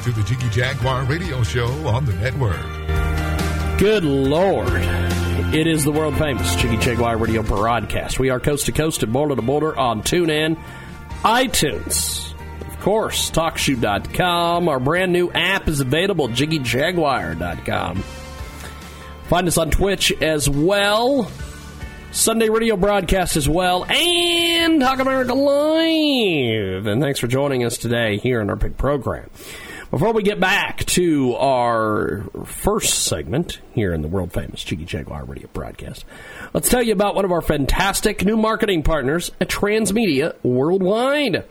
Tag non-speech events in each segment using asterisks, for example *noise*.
to the Jiggy Jaguar radio show on the network. Good Lord. It is the world famous Jiggy Jaguar radio broadcast. We are coast to coast and border to border on TuneIn, iTunes, of course, TalkShoe.com. Our brand new app is available, JiggyJaguar.com. Find us on Twitch as well. Sunday radio broadcast as well, and Talk America Live. And thanks for joining us today here in our big program. Before we get back to our first segment here in the world famous Jiggy Jaguar radio broadcast, let's tell you about one of our fantastic new marketing partners at Transmedia Worldwide.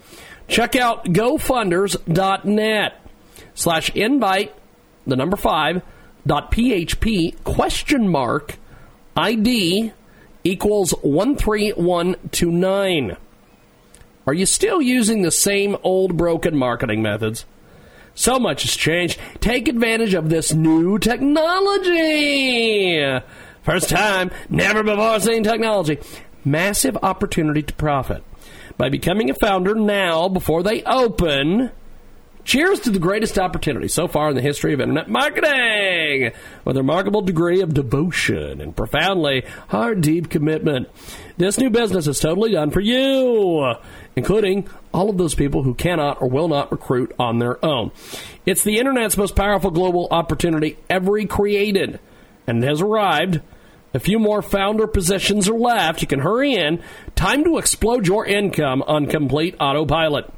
Check out gofunders.net slash invite, the number five, dot php question mark ID equals 13129. Are you still using the same old broken marketing methods? So much has changed. Take advantage of this new technology. First time, never before seen technology. Massive opportunity to profit. By becoming a founder now before they open, Cheers to the greatest opportunity so far in the history of internet marketing with a remarkable degree of devotion and profoundly hard, deep commitment. This new business is totally done for you, including all of those people who cannot or will not recruit on their own. It's the internet's most powerful global opportunity ever created, and it has arrived. A few more founder positions are left. You can hurry in. Time to explode your income on complete autopilot.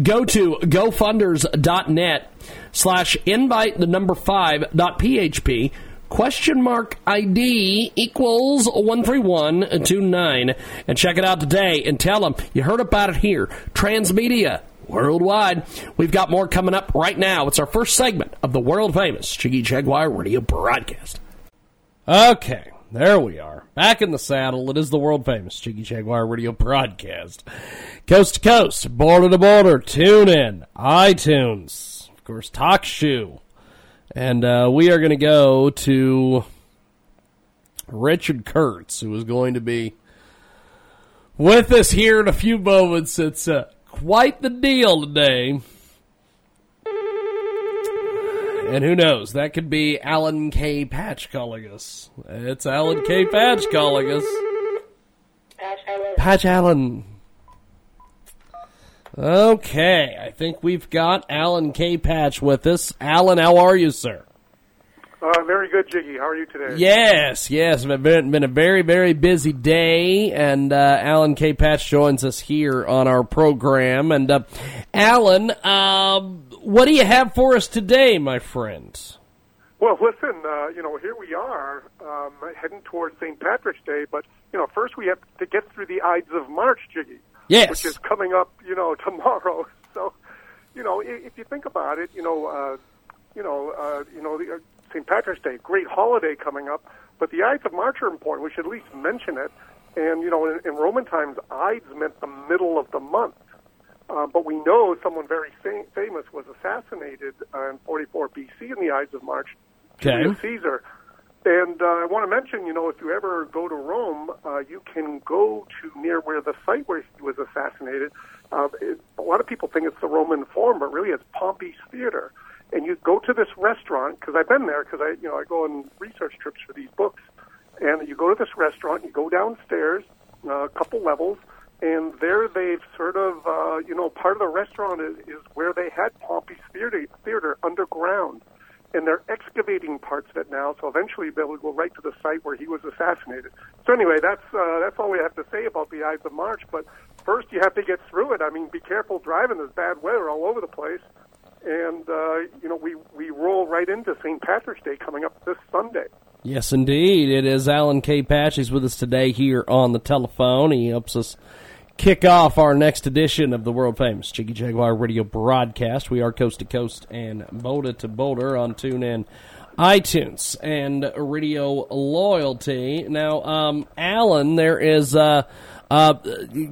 Go to gofunders.net slash invite the number five dot php question mark ID equals 13129 and check it out today and tell them you heard about it here. Transmedia worldwide. We've got more coming up right now. It's our first segment of the world famous Jiggy Jaguar radio broadcast. Okay. There we are. Back in the saddle. It is the world famous Jiggy Jaguar radio broadcast. Coast to coast, border to border, tune in, iTunes, of course, TalkShoe. And uh, we are going to go to Richard Kurtz, who is going to be with us here in a few moments. It's uh, quite the deal today. And who knows? That could be Alan K. Patch calling us. It's Alan K. Patch calling us. Patch Allen. Patch Allen. Okay, I think we've got Alan K. Patch with us. Alan, how are you, sir? Uh, very good, Jiggy. How are you today? Yes, yes. It's been, been a very, very busy day, and uh, Alan K. Patch joins us here on our program. And uh, Alan, um, what do you have for us today, my friend? Well, listen, uh, you know, here we are um, heading towards St. Patrick's Day, but, you know, first we have to get through the Ides of March, Jiggy. Yes. Which is coming up, you know, *laughs* tomorrow. So, you know, if you think about it, you know, uh, you know, uh, you know, the, uh, St. Patrick's Day, great holiday coming up, but the Ides of March are important. We should at least mention it. And, you know, in, in Roman times, Ides meant the middle of the month. Uh, but we know someone very fam- famous was assassinated uh, in 44 BC in the Ides of March, Okay. Julius Caesar. And uh, I want to mention, you know, if you ever go to Rome, uh, you can go to near where the site where he was assassinated. Uh, it, a lot of people think it's the Roman Forum, but really it's Pompey's Theater. And you go to this restaurant because I've been there because I, you know, I go on research trips for these books. And you go to this restaurant, you go downstairs uh, a couple levels, and there they've sort of, uh, you know, part of the restaurant is, is where they had Pompey's Theater, theater underground and they're excavating parts of it now. So eventually, they'll go right to the site where he was assassinated. So anyway, that's uh, that's all we have to say about the Ides of March. But first, you have to get through it. I mean, be careful driving. There's bad weather all over the place, and uh, you know we we roll right into St. Patrick's Day coming up this Sunday. Yes, indeed. It is Alan K. Patch. He's with us today here on the telephone. He helps us kick off our next edition of the world famous Jiggy Jaguar radio broadcast. We are coast to coast and boulder to boulder on TuneIn, iTunes, and Radio Loyalty. Now, um, Alan, there is. Uh, uh,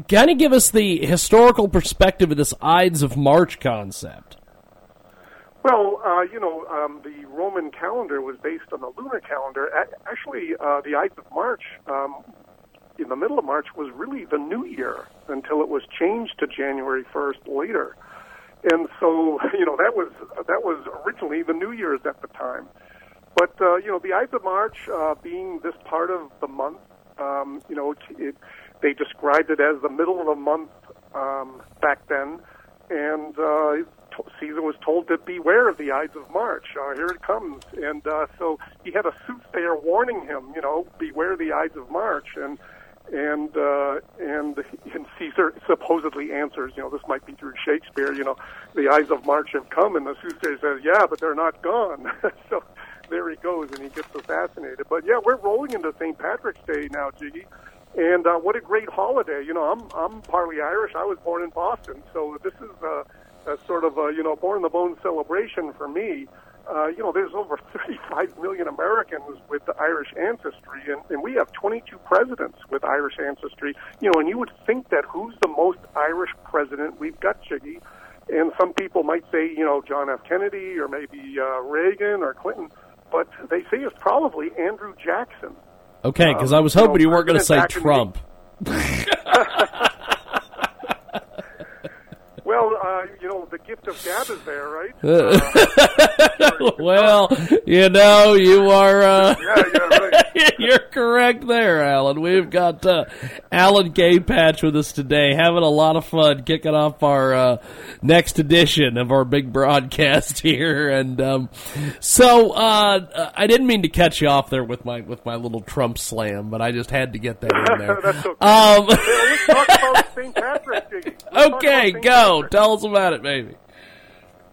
kind of give us the historical perspective of this Ides of March concept. Well, uh, you know, um, the Roman calendar was based on the lunar calendar. Actually, uh, the Ides of March, um, in the middle of March, was really the New Year until it was changed to January 1st later. and so *laughs* you know that was that was originally the New Year's at the time. But uh, you know, the Ides of March uh, being this part of the month, um, you know, it, it, they described it as the middle of the month um, back then, and uh, Caesar was told to beware of the Ides of March. Uh, here it comes, and uh, so he had a soothsayer warning him, you know, beware the Ides of March, and and uh, and *laughs* and Caesar supposedly answers, you know, this might be through Shakespeare, you know, the eyes of March have come, and the soothsayer says, yeah, but they're not gone. *laughs* so there he goes, and he gets assassinated. But yeah, we're rolling into St. Patrick's Day now, Jiggy. And uh, what a great holiday! You know, I'm I'm partly Irish. I was born in Boston, so this is a, a sort of a you know born in the bone celebration for me. Uh, you know, there's over *laughs* 35 million Americans with Irish ancestry, and, and we have 22 presidents with Irish ancestry. You know, and you would think that who's the most Irish president we've got, Jiggy? And some people might say, you know, John F. Kennedy or maybe uh, Reagan or Clinton but they say it's probably Andrew Jackson. Okay, because um, I was hoping you, know, you weren't going to say Trump. *laughs* *laughs* well, uh, you know, the gift of gab is there, right? *laughs* Uh, well, you know, you are. Uh, *laughs* yeah, yeah, right. *laughs* you're correct there, Alan. We've got uh, Alan K. Patch with us today, having a lot of fun kicking off our uh, next edition of our big broadcast here. And um, so, uh, I didn't mean to cut you off there with my with my little Trump slam, but I just had to get that in there. That's okay. Um, let's talk about St. Patrick. okay, go. Tell us about it, baby.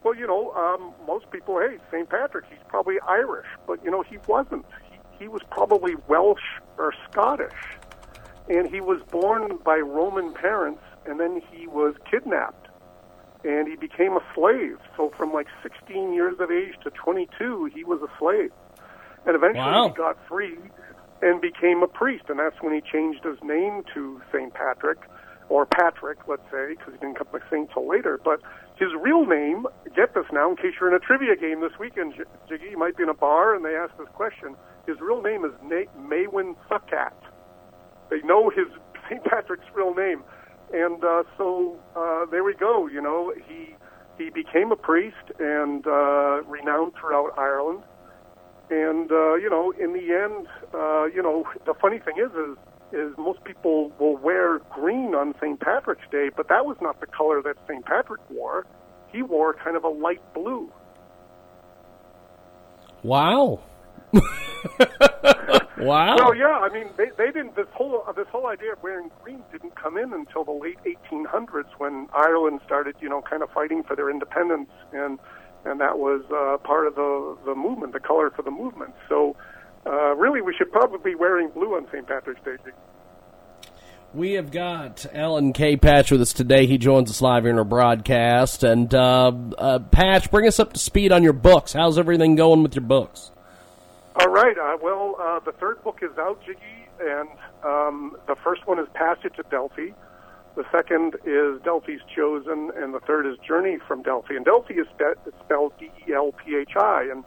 Well, you know, um, most people, hey, St. Patrick, he's probably Irish, but you know, he wasn't. He, he was probably Welsh or Scottish, and he was born by Roman parents, and then he was kidnapped, and he became a slave. So from like 16 years of age to 22, he was a slave, and eventually wow. he got free and became a priest, and that's when he changed his name to St. Patrick or Patrick, let's say, because he didn't come a saint till later. But his real name, get this now, in case you're in a trivia game this weekend, Jiggy, you might be in a bar and they ask this question. His real name is Nate Maewyn Succat. They know his *laughs* St. Patrick's real name. And uh, so uh, there we go. You know, he he became a priest and uh, renowned throughout Ireland. And uh, you know, in the end, uh, you know, the funny thing is, is is most people will wear green on St. Patrick's Day, but that was not the color that St. Patrick wore. He wore kind of a light blue. Wow. *laughs* wow. Well, yeah. I mean, they, they didn't. This whole this whole idea of wearing green didn't come in until the late 1800s when Ireland started, you know, kind of fighting for their independence, and and that was uh, part of the the movement, the color for the movement. So uh, really, we should probably be wearing blue on St. Patrick's Day. We have got Alan K. Patch with us today. He joins us live here in our broadcast. And uh, uh, Patch, bring us up to speed on your books. How's everything going with your books? All right. Uh, well, uh, the third book is out, Jiggy, and um, the first one is Passage to Delphi. The second is Delphi's Chosen, and the third is Journey from Delphi. And Delphi is spe- spelled D-E-L-P-H-I, and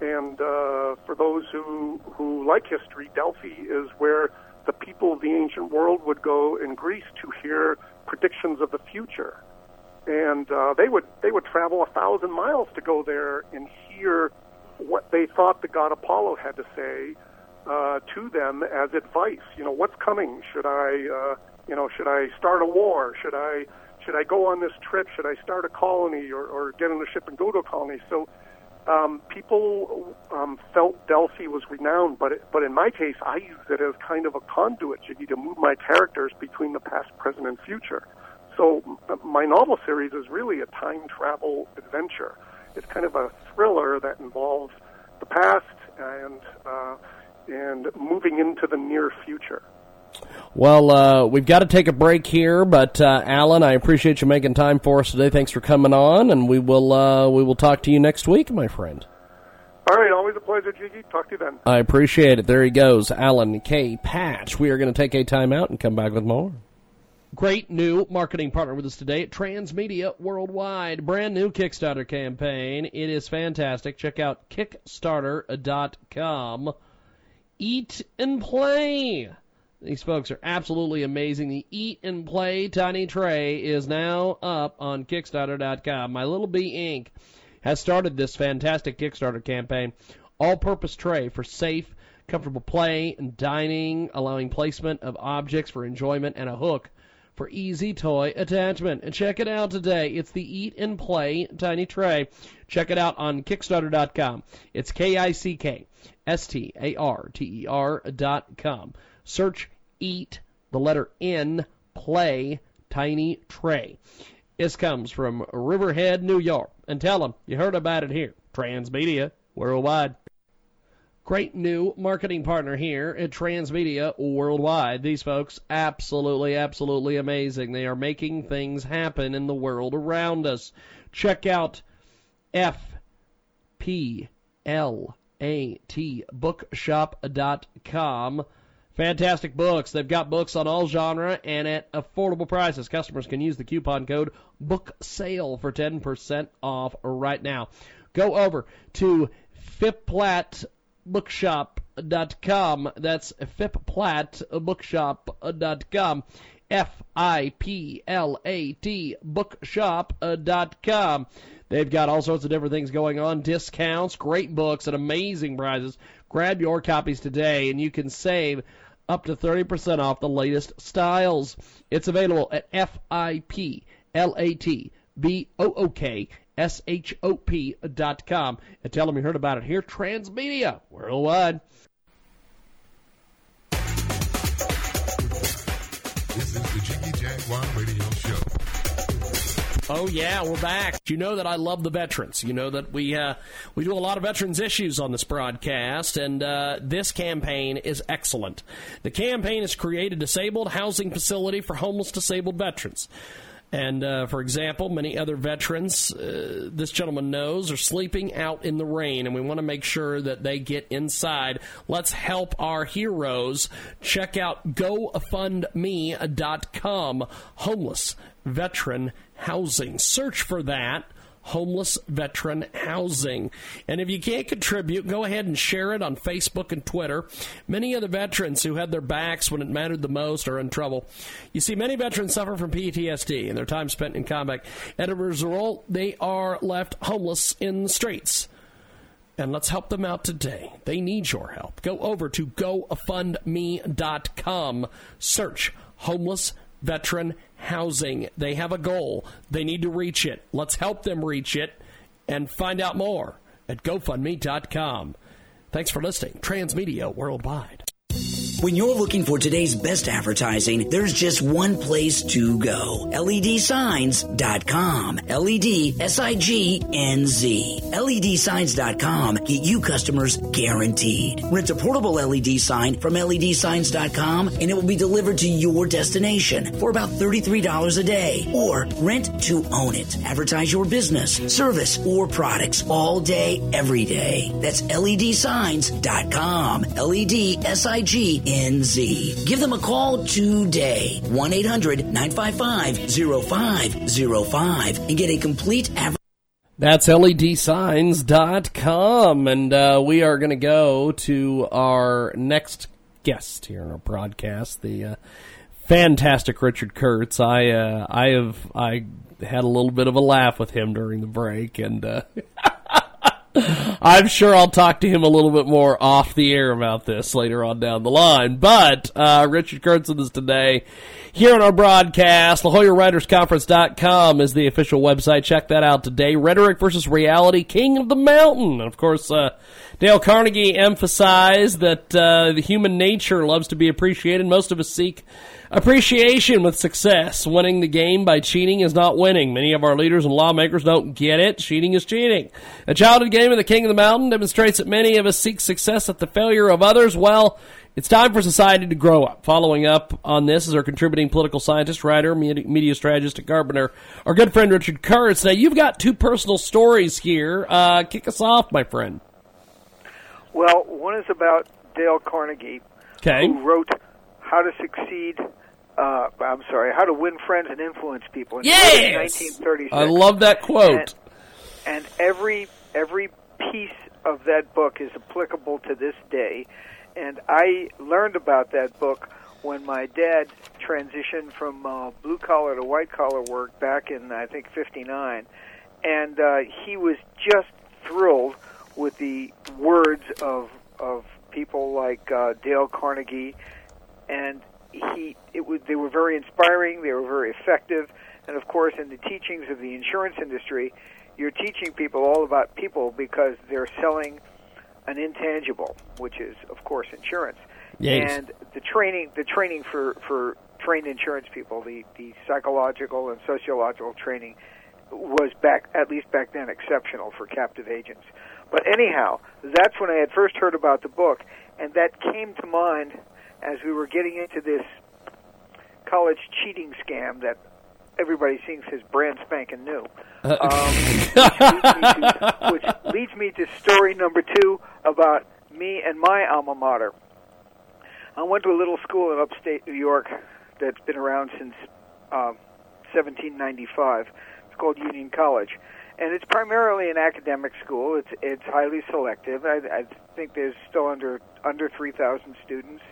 and uh, for those who, who like history, Delphi is where the people of the ancient world would go in Greece to hear predictions of the future. And uh, they would they would travel a thousand miles to go there and hear what they thought the god Apollo had to say uh, to them as advice. You know, what's coming? Should I, uh, you know, should I start a war? Should I should I go on this trip? Should I start a colony or, or get on a ship and go to a colony? So um, people um, felt Delphi was renowned, but it, but in my case, I used it as kind of a conduit, Jiggy, to move my characters between the past, present, and future. So my novel series is really a time travel adventure. It's kind of a thriller that involves the past and uh, and moving into the near future. Well, uh, we've got to take a break here, but uh, Alan, I appreciate you making time for us today. Thanks for coming on, and we will uh, we will talk to you next week, my friend. All right, always a pleasure, Jiggy. Talk to you then. I appreciate it. There he goes, Alan K. Patch. We are going to take a time out and come back with more. Great new marketing partner with us today at Transmedia Worldwide. Brand new Kickstarter campaign. It is fantastic. Check out Kickstarter.com. Eat and play These folks are absolutely amazing. The Eat and Play Tiny Tray is now up on Kickstarter.com. My Little Bee Inc. has started this fantastic Kickstarter campaign. All purpose tray for safe, comfortable play and dining, allowing placement of objects for enjoyment and a hook for easy toy attachment. And check it out today. It's the Eat and Play Tiny Tray. Check it out on Kickstarter.com. It's K I C K S T A R T E R.com. Search Eat, the letter N, Play Tiny Tray. This comes from Riverhead, New York. And tell them you heard about it here. Transmedia Worldwide. Great new marketing partner here at Transmedia Worldwide. These folks, absolutely, absolutely amazing. They are making things happen in the world around us. Check out FIPLAT bookshop.com. Fantastic books. They've got books on all genre and at affordable prices. Customers can use the coupon code BOOKSALE for 10% off right now. Go over to fiplatbookshop.com. That's fiplatbookshop.com. F I P L A T bookshop.com. They've got all sorts of different things going on, discounts, great books, and amazing prizes. Grab your copies today, and you can save up to 30% off the latest styles. It's available at F I P L A T B O O K S H O P dot com. And tell them you heard about it here, Transmedia Worldwide. This is the Jiggy Jaguar Radio. Oh yeah, we're back. You know that I love the veterans. You know that we uh, we do a lot of veterans issues on this broadcast, and uh, this campaign is excellent. The campaign has created a disabled housing facility for homeless disabled veterans. And uh, for example, many other veterans, uh, this gentleman knows, are sleeping out in the rain, and we want to make sure that they get inside. Let's help our heroes. Check out GoFundMe.com, homeless veteran housing. Search for that homeless veteran housing. And if you can't contribute, go ahead and share it on Facebook and Twitter. Many of the veterans who had their backs when it mattered the most are in trouble. You see, many veterans suffer from PTSD and their time spent in combat. And as a result, they are left homeless in the streets. And let's help them out today. They need your help. Go over to gofundme.com. Search homeless veteran housing. They have a goal. They need to reach it. Let's help them reach it and find out more at GoFundMe.com. Thanks for listening. Transmedia Worldwide. When you're looking for today's best advertising, there's just one place to go. LEDsigns.com. LED S-I-G-N-Z. LEDsigns.com get you customers guaranteed. Rent a portable LED sign from LEDsigns.com and it will be delivered to your destination for about $33 a day. Or rent to own it. Advertise your business, service, or products all day, every day. That's LEDsigns.com. LED NZ. Give them a call today. 1 800 955 0505 and get a complete advertising. That's ledsigns.com. And uh, we are going to go to our next guest here in our broadcast, the uh, fantastic Richard Kurtz. I uh, I have I had a little bit of a laugh with him during the break, and uh, *laughs* I'm sure I'll talk to him a little bit more off the air about this later on down the line. But uh, Richard Kurtz with us today here on our broadcast. LaJollaWritersConference.com is the official website. Check that out today. Rhetoric versus Reality, King of the Mountain. And of course, uh, Dale Carnegie emphasized that uh, the human nature loves to be appreciated. Most of us seek appreciation with success. Winning the game by cheating is not winning. Many of our leaders and lawmakers don't get it. Cheating is cheating. A childhood game of the King of the Mountain demonstrates that many of us seek success at the failure of others. Well, it's time for society to grow up. Following up on this is our contributing political scientist, writer, media strategist at Carpenter, our good friend Richard Kurtz. Now, you've got two personal stories here. Uh, kick us off, my friend. Well, one is about Dale Carnegie, Okay. who wrote How to Succeed. Uh, I'm sorry, How to Win Friends and Influence People. In Yes! 1936. I love that quote. And, and every every piece of that book is applicable to this day. And I learned about that book when my dad transitioned from uh, blue collar to white collar work back in I think '59, and uh, he was just thrilled with the words of of people like uh, Dale Carnegie, and he it was they were very inspiring. They were very effective, and of course, in the teachings of the insurance industry, you're teaching people all about people because they're selling an intangible, which is of course insurance. Yes. And the training, the training for for trained insurance people, the the psychological and sociological training was back at least back then exceptional for captive agents. But anyhow, that's when I had first heard about the book, and that came to mind as we were getting into this college cheating scam that everybody thinks is brand spanking new. Um, which, leads me to, which leads me to story number two about me and my alma mater. I went to a little school in upstate New York that's been around since uh, 1795. It's called Union College, and it's primarily an academic school. It's it's highly selective. I, I think there's still under under 3,000 students,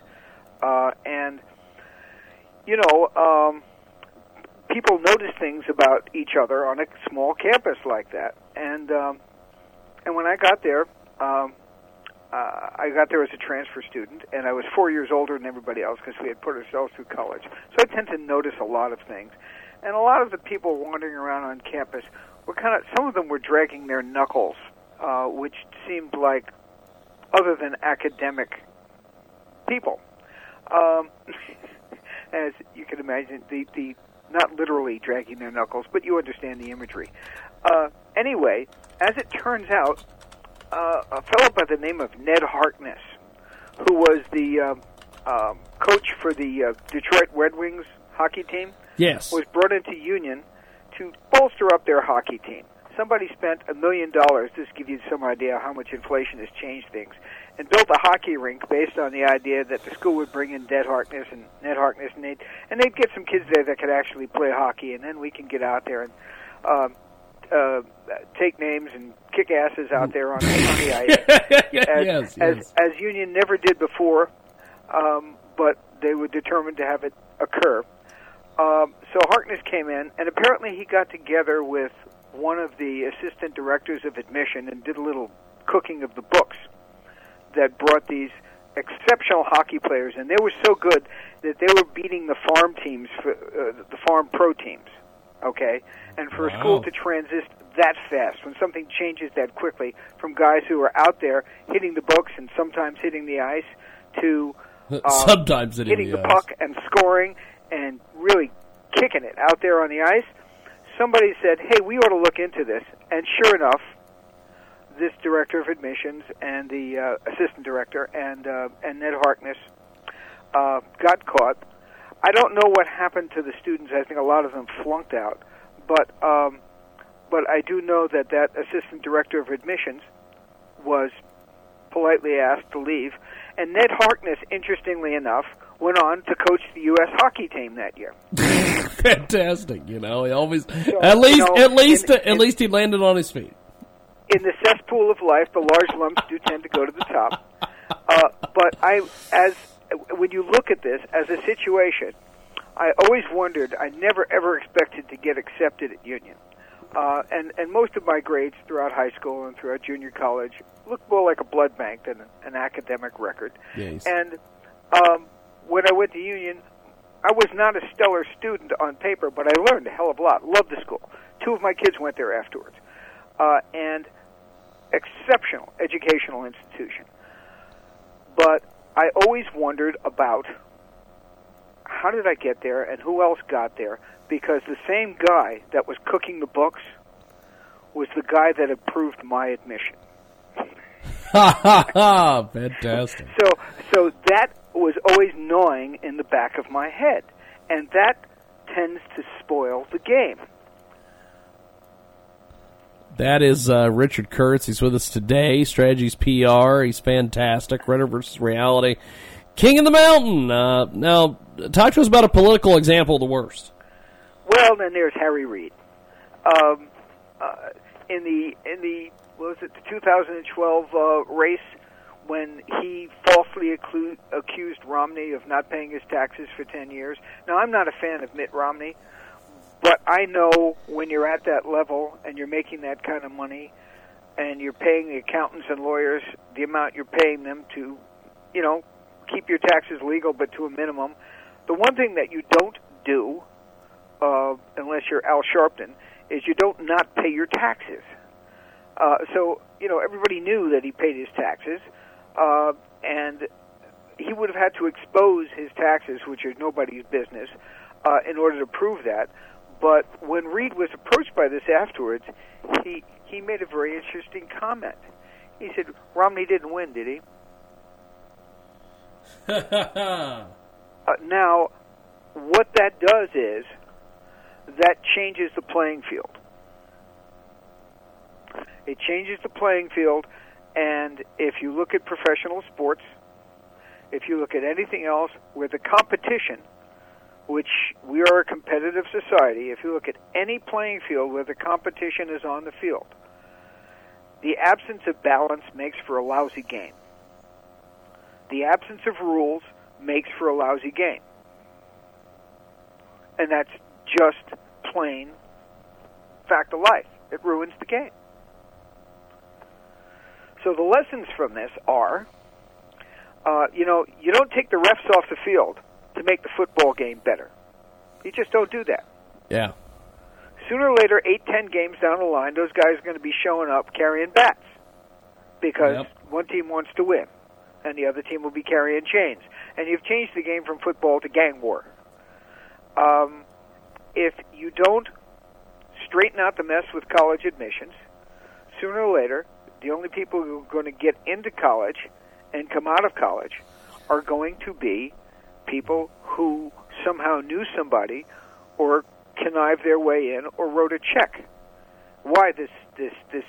uh, and you know, um, people notice things about each other on a small campus like that. And um, and when I got there, um, uh, I got there as a transfer student, and I was four years older than everybody else because we had put ourselves through college. So I tend to notice a lot of things, and a lot of the people wandering around on campus were kind of. Some of them were dragging their knuckles, uh, which seemed like other than academic people. Um, *laughs* as you can imagine, the the not literally dragging their knuckles, but you understand the imagery. Uh, anyway, as it turns out, uh, a fellow by the name of Ned Harkness, who was the um um, coach for the uh, Detroit Red Wings hockey team, Yes. was brought into Union to bolster up their hockey team. Somebody spent a million dollars, just to give you some idea how much inflation has changed things, and built a hockey rink based on the idea that the school would bring in Ned Harkness and Ned Harkness, and they'd, and they'd get some kids there that could actually play hockey, and then we can get out there and um, uh, take names and kick asses out there on, on the ice. *laughs* As, yes, as as Union never did before, um, but they were determined to have it occur. Um, so Harkness came in, and apparently he got together with one of the assistant directors of admission and did a little cooking of the books that brought these exceptional hockey players, and they were so good that they were beating the farm teams, for, uh, the farm pro teams. Okay, and for a school to transit that fast, when something changes that quickly, from guys who are out there hitting the books and sometimes hitting the ice to um, *laughs* Sometimes hitting hitting the the, puck and scoring and really kicking it out there on the ice. Somebody said, "Hey, we ought to look into this." And sure enough, this director of admissions and the uh, assistant director and uh, and Ned Harkness uh, got caught. I don't know what happened to the students. I think a lot of them flunked out, but um, but I do know that that assistant director of admissions was politely asked to leave, and Ned Harkness, interestingly enough, went on to coach the U.S. hockey team that year. *laughs* Fantastic. You know, he always at least you know, at least in- at least he landed on his feet. In the cesspool of life, the large lumps do tend to go to the top. Uh, but I, as when you look at this as a situation, I always wondered. I never ever expected to get accepted at Union, uh, and and most of my grades throughout high school and throughout junior college looked more like a blood bank than an academic record. Yes. And um, when I went to Union, I was not a stellar student on paper, but I learned a hell of a lot. Loved the school. Two of my kids went there afterwards, uh, and exceptional educational institution. But I always wondered about how did I get there and who else got there because the same guy that was cooking the books was the guy that approved my admission. Ha ha ha! Fantastic. So so that was always gnawing in the back of my head, and that tends to spoil the game. That is uh, Richard Kurtz. He's with us today. Strategies PR. He's fantastic. Rhetoric versus reality. King of the Mountain. Uh, now, talk to us about a political example of the worst. Well, then there's Harry Reid. Um, uh, in the in the was it the 2012 uh, race when he falsely accused Romney of not paying his taxes for 10 years. Now, I'm not a fan of Mitt Romney, but I know when you're at that level and you're making that kind of money and you're paying the accountants and lawyers the amount you're paying them to, you know, keep your taxes legal but to a minimum. The one thing that you don't do, uh, unless you're Al Sharpton, is you don't not pay your taxes. Uh, so, you know, everybody knew that he paid his taxes uh, and he would have had to expose his taxes, which is nobody's business, uh, in order to prove that. But when Reid was approached by this afterwards, he he made a very interesting comment. He said, "Romney didn't win, did he?" *laughs* uh, now, what that does is that changes the playing field. It changes the playing field and if you look at professional sports, if you look at anything else where the competition, which we are a competitive society, if you look at any playing field where the competition is on the field, the absence of balance makes for a lousy game. The absence of rules makes for a lousy game. And that's just plain fact of life. It ruins the game. So the lessons from this are, uh, you know, you don't take the refs off the field to make the football game better. You just don't do that. Yeah. Sooner or later, eight, ten games down the line, those guys are going to be showing up carrying bats because Yep. one team wants to win, and the other team will be carrying chains. And you've changed the game from football to gang war. Um, if you don't straighten out the mess with college admissions, sooner or later, the only people who are going to get into college and come out of college are going to be people who somehow knew somebody or connived their way in or wrote a check. Why this this this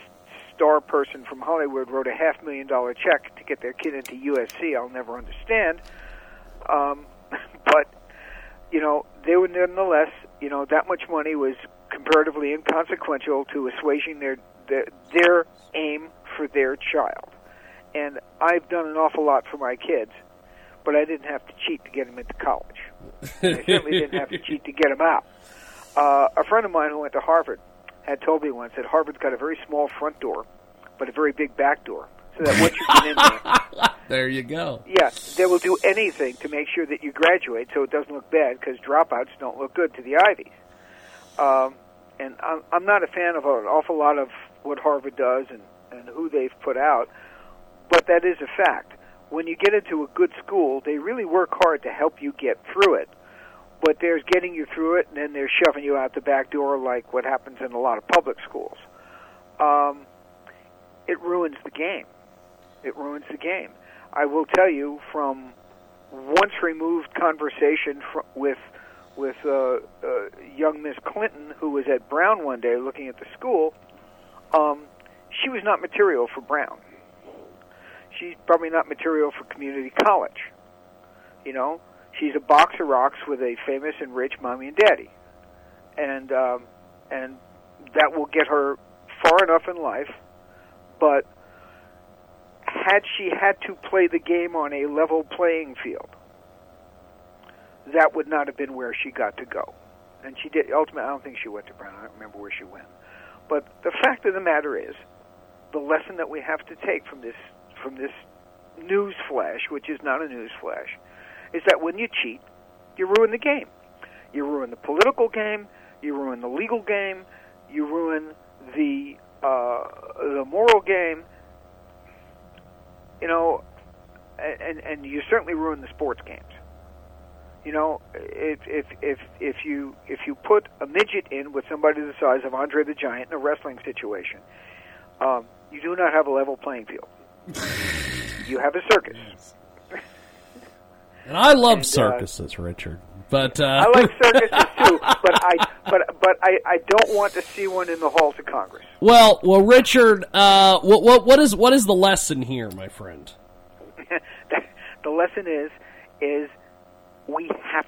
star person from Hollywood wrote a half million dollar check to get their kid into USC, I'll never understand. Um, *laughs* but you know, they were nonetheless, you know, that much money was comparatively inconsequential to assuaging their their, their aim for their child. And I've done an awful lot for my kids, but I didn't have to cheat to get them into college. And I certainly didn't have to *laughs* cheat to get them out. Uh, a friend of mine who went to Harvard had told me once that Harvard's got a very small front door, but a very big back door, so that once you get in there, *laughs* There you go. yeah, they will do anything to make sure that you graduate, so it doesn't look bad because dropouts don't look good to the Ivies. Um, and I'm, I'm not a fan of an awful lot of what Harvard does and, and who they've put out, but that is a fact. When you get into a good school, they really work hard to help you get through it. But there's getting you through it, and then they're shoving you out the back door, like what happens in a lot of public schools. Um, it ruins the game. It ruins the game. I will tell you from once removed conversation fr- with with uh, uh, young Miss Clinton, who was at Brown one day looking at the school. Um, she was not material for Brown. She's probably not material for community college. You know, she's a box of rocks with a famous and rich mommy and daddy, and um, and that will get her far enough in life. But had she had to play the game on a level playing field, that would not have been where she got to go. And she did. Ultimately, I don't think she went to Brown. I don't remember where she went. But the fact of the matter is, the lesson that we have to take from this from this news flash, which is not a news flash, is that when you cheat, you ruin the game. You ruin the political game. You ruin the legal game. You ruin the uh, the moral game. You know, and and you certainly ruin the sports games. You know, if if if if you if you put a midget in with somebody the size of Andre the Giant in a wrestling situation, um, you do not have a level playing field. You have a circus. And I love And, uh, circuses, Richard. But uh, I like *laughs* circuses too, but I but but I, I don't want to see one in the halls of Congress. well, well, Richard, uh, what what what is what is the lesson here, my friend? *laughs* the lesson is is we have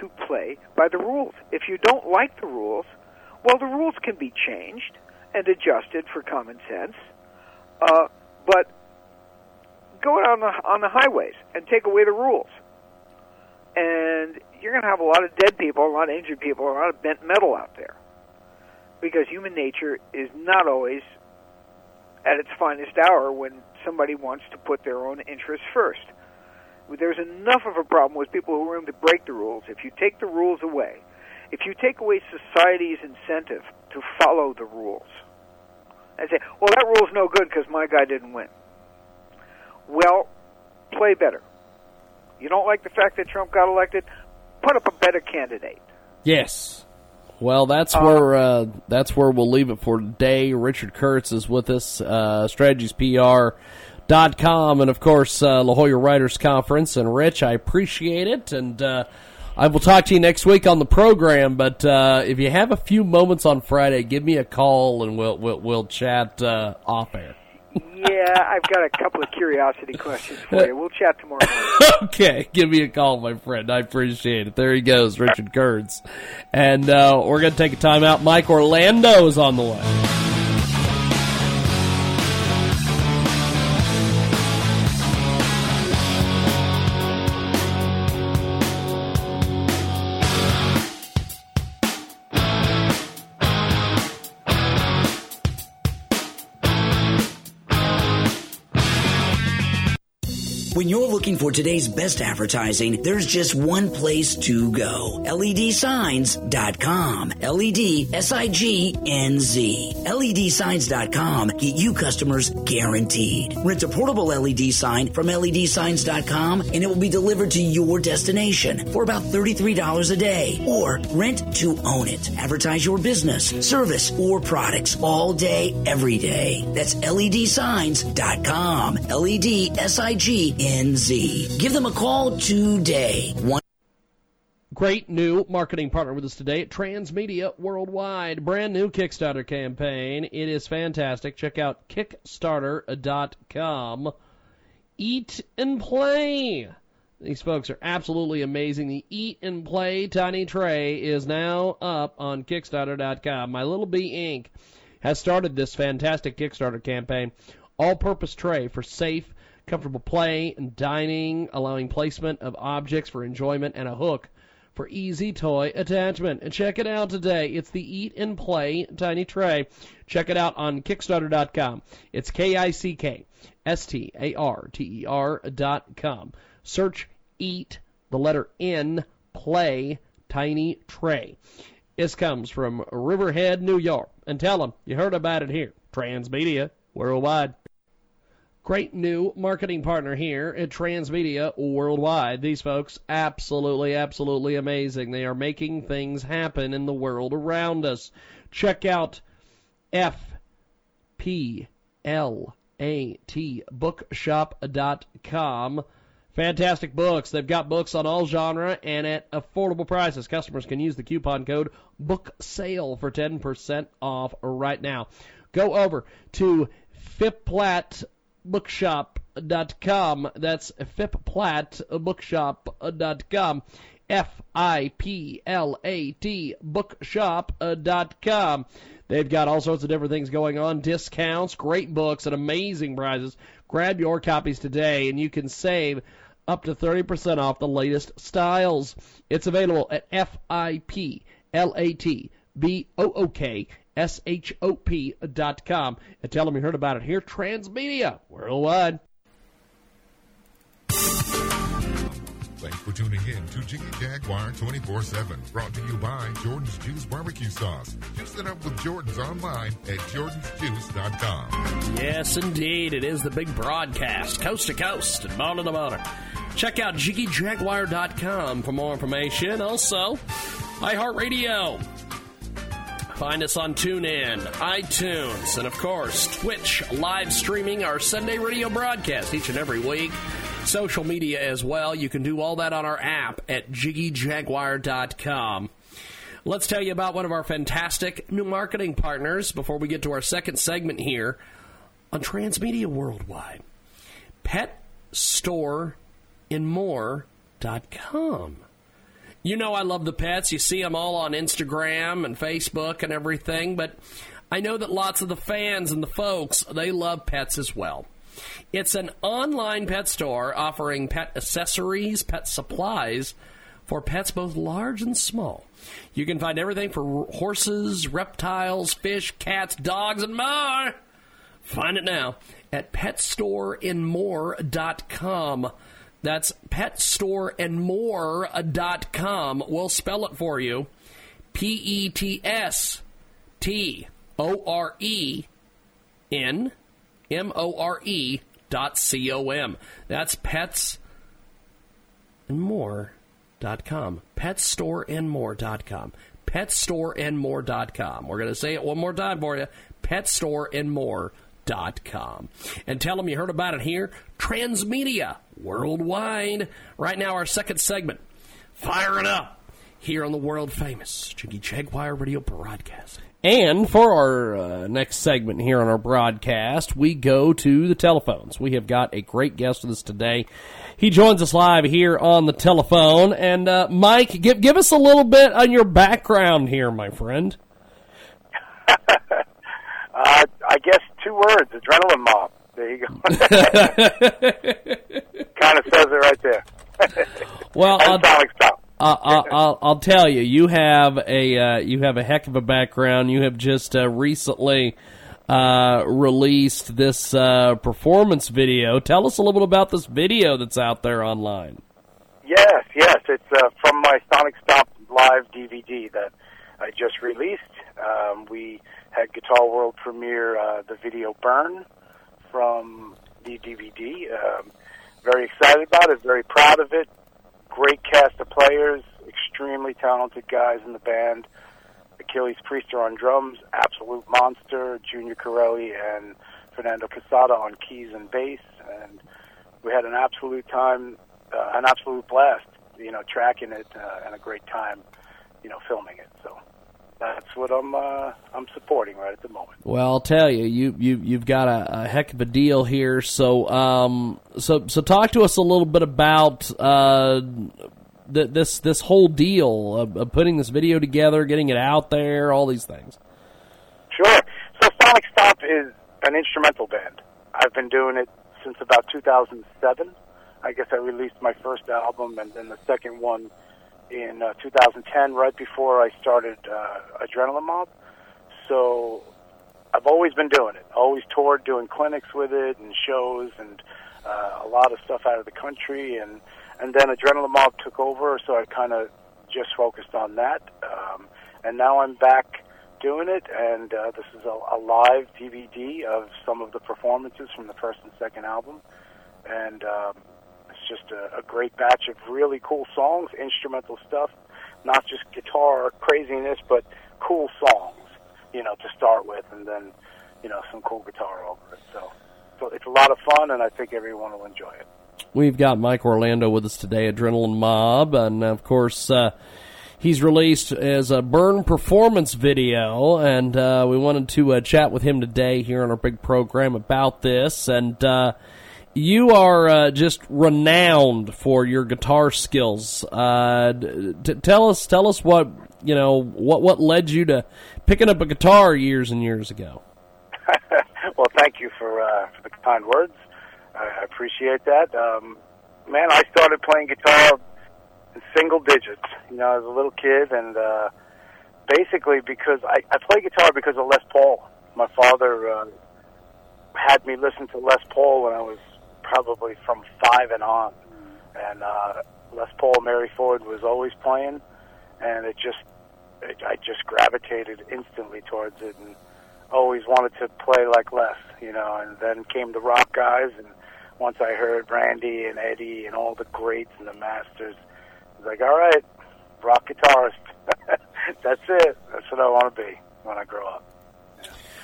to play by the rules. If you don't like the rules, well, the rules can be changed and adjusted for common sense. Uh, but go out on the on the highways and take away the rules, and you're going to have a lot of dead people, a lot of injured people, a lot of bent metal out there, because human nature is not always at its finest hour when somebody wants to put their own interests first. There's enough of a problem with people who are willing to break the rules. If you take the rules away, if you take away society's incentive to follow the rules, and say, well, that rule's no good because my guy didn't win. Well, play better. You don't like the fact that Trump got elected? Put up a better candidate. Yes. Well, that's where uh, that's where we'll leave it for today. Richard Kurtz is with us, uh, strategiespr.com, and of course, uh, La Jolla Writers Conference. And Rich, I appreciate it, and uh, I will talk to you next week on the program. But uh, if you have a few moments on Friday, give me a call, and we'll we'll, we'll chat uh, off air. Yeah, I've got a couple of curiosity questions for you. We'll chat tomorrow *laughs* okay, give me a call, my friend. I appreciate it. There he goes, Richard Kurtz. And uh, we're going to take a time out. Mike Orlando is on the way. When you're looking for today's best advertising, there's just one place to go. LEDsigns.com. LED S-I-G-N-Z. LEDsigns.com. Get you customers guaranteed. Rent a portable LED sign from LEDsigns.com and it will be delivered to your destination for about $33 a day. Or rent to own it. Advertise your business, service, or products all day, every day. That's LEDsigns.com. LED. Give them a call today. One Great new marketing partner with us today at Transmedia Worldwide. Brand new Kickstarter campaign. It is fantastic. Check out Kickstarter.com. Eat and play. These folks are absolutely amazing. The Eat and Play Tiny Tray is now up on Kickstarter.com. My Little Bee Inc. has started this fantastic Kickstarter campaign. All purpose tray for safe, comfortable play and dining, allowing placement of objects for enjoyment and a hook for easy toy attachment. And check it out today. It's the Eat and Play Tiny Tray. Check it out on Kickstarter.com. It's K I C K S T A R T E R dot com. Search Eat, the letter N, Play Tiny Tray. This comes from Riverhead, New York. And tell them you heard about it here. Transmedia Worldwide. Great new marketing partner here at Transmedia Worldwide. These folks, absolutely, absolutely amazing. They are making things happen in the world around us. Check out FIPLAT bookshop.com. Fantastic books. They've got books on all genre and at affordable prices. Customers can use the coupon code BOOKSALE for 10% off right now. Go over to FIPLAT bookshop.com. That's fiplatbookshop.com. F I P L A T bookshop.com. They've got all sorts of different things going on, discounts, great books, and amazing prizes. Grab your copies today, and you can save up to 30% off the latest styles. It's available at F I P L A T B O O K S-H-O-P dot com. And tell them you heard about it here, Transmedia Worldwide. Thanks for tuning in to Jiggy Jaguar 24-7, brought to you by Jordan's Juice Barbecue Sauce. Juice it up with Jordan's online at jordansjuice.com. Yes, indeed. It is the big broadcast, coast to coast and mountain to mountain. Check out jiggyjaguar.com for more information. Also, iHeartRadio. Find us on TuneIn, iTunes, and of course, Twitch live streaming our Sunday radio broadcast each and every week. Social media as well. You can do all that on our app at jiggyjaguar.com. Let's tell you about one of our fantastic new marketing partners before we get to our second segment here on Transmedia Worldwide. Pet Store and More.com. You know I love the pets. You see them all on Instagram and Facebook and everything, but I know that lots of the fans and the folks, they love pets as well. It's an online pet store offering pet accessories, pet supplies for pets both large and small. You can find everything for horses, reptiles, fish, cats, dogs, and more. Find it now at petstoreandmore.com. That's petstoreandmore.com. We'll spell it for you. P E T S T O R E N M O R E dot C O M. That's pets and more dot com. Petstoreandmore.com. Petstoreandmore.com. We're going to say it one more time for you. Petstoreandmore.com. And tell them you heard about it here. Transmedia worldwide. Right now, our second segment. Fire it up here on the world famous Jiggy Jaguar radio broadcast. And for our uh, next segment here on our broadcast, we go to the telephones. We have got a great guest with us today. He joins us live here on the telephone. And uh, Mike, give give us a little bit on your background here, my friend. *laughs* uh, I guess two words: adrenaline mob. There you go. *laughs* *laughs* kind of says it right there. *laughs* well, I'll, stop. I'll, I'll, I'll, tell you, you have a uh, you have a heck of a background. You have just uh, recently uh, released this uh, performance video. Tell us a little bit about this video that's out there online. Yes, yes, it's uh, from my Sonic Stomp live DVD that I just released. Um, we had Guitar World premiere the video "Burn" from the DVD. Um, very excited about it. Very proud of it great cast of players, extremely talented guys in the band. Aquiles Priester on drums, absolute monster, Junior Carelli and Fernando Quesada on keys and bass, and we had an absolute time, uh, an absolute blast, you know, tracking it uh, and a great time, you know, filming it. So that's what I'm uh, I'm supporting right at the moment. Well, I'll tell you, you you you've got a, a heck of a deal here. So um so so talk to us a little bit about uh the, this this whole deal of, of putting this video together, getting it out there, all these things. Sure. So Sonic Stomp is an instrumental band. I've been doing it since about 2007. I guess I released my first album and then the second one in uh, 2010, right before I started uh, Adrenaline Mob. So I've always been doing it. Always toured, doing clinics with it and shows and uh, a lot of stuff out of the country. And and then Adrenaline Mob took over, so I kind of just focused on that. Um, and now I'm back doing it, and uh, this is a, a live DVD of some of the performances from the first and second album. And um, just a, a great batch of really cool songs, instrumental stuff, not just guitar craziness, but cool songs, you know, to start with, and then, you know, some cool guitar over it. So, so it's a lot of fun, and I think everyone will enjoy it. We've got Mike Orlando with us today, Adrenaline Mob, and of course, uh, he's released as a burn performance video, and uh, we wanted to uh, chat with him today here on our big program about this. And uh, you are uh, just renowned for your guitar skills. Uh, t- tell us, tell us what you know. What what led you to picking up a guitar years and years ago? *laughs* well, thank you for uh, for the kind words. I appreciate that. Um, man, I started playing guitar in single digits. You know, as a little kid, and uh, basically because I, I play guitar because of Les Paul. My father uh, had me listen to Les Paul when I was probably from five and on. And uh, Les Paul, Mary Ford was always playing, and it just, it, I just gravitated instantly towards it, and always wanted to play like Les, you know. And then came the rock guys, and once I heard Randy and Eddie and all the greats and the masters, I was like, all right, rock guitarist. *laughs* That's it. That's what I want to be when I grow up.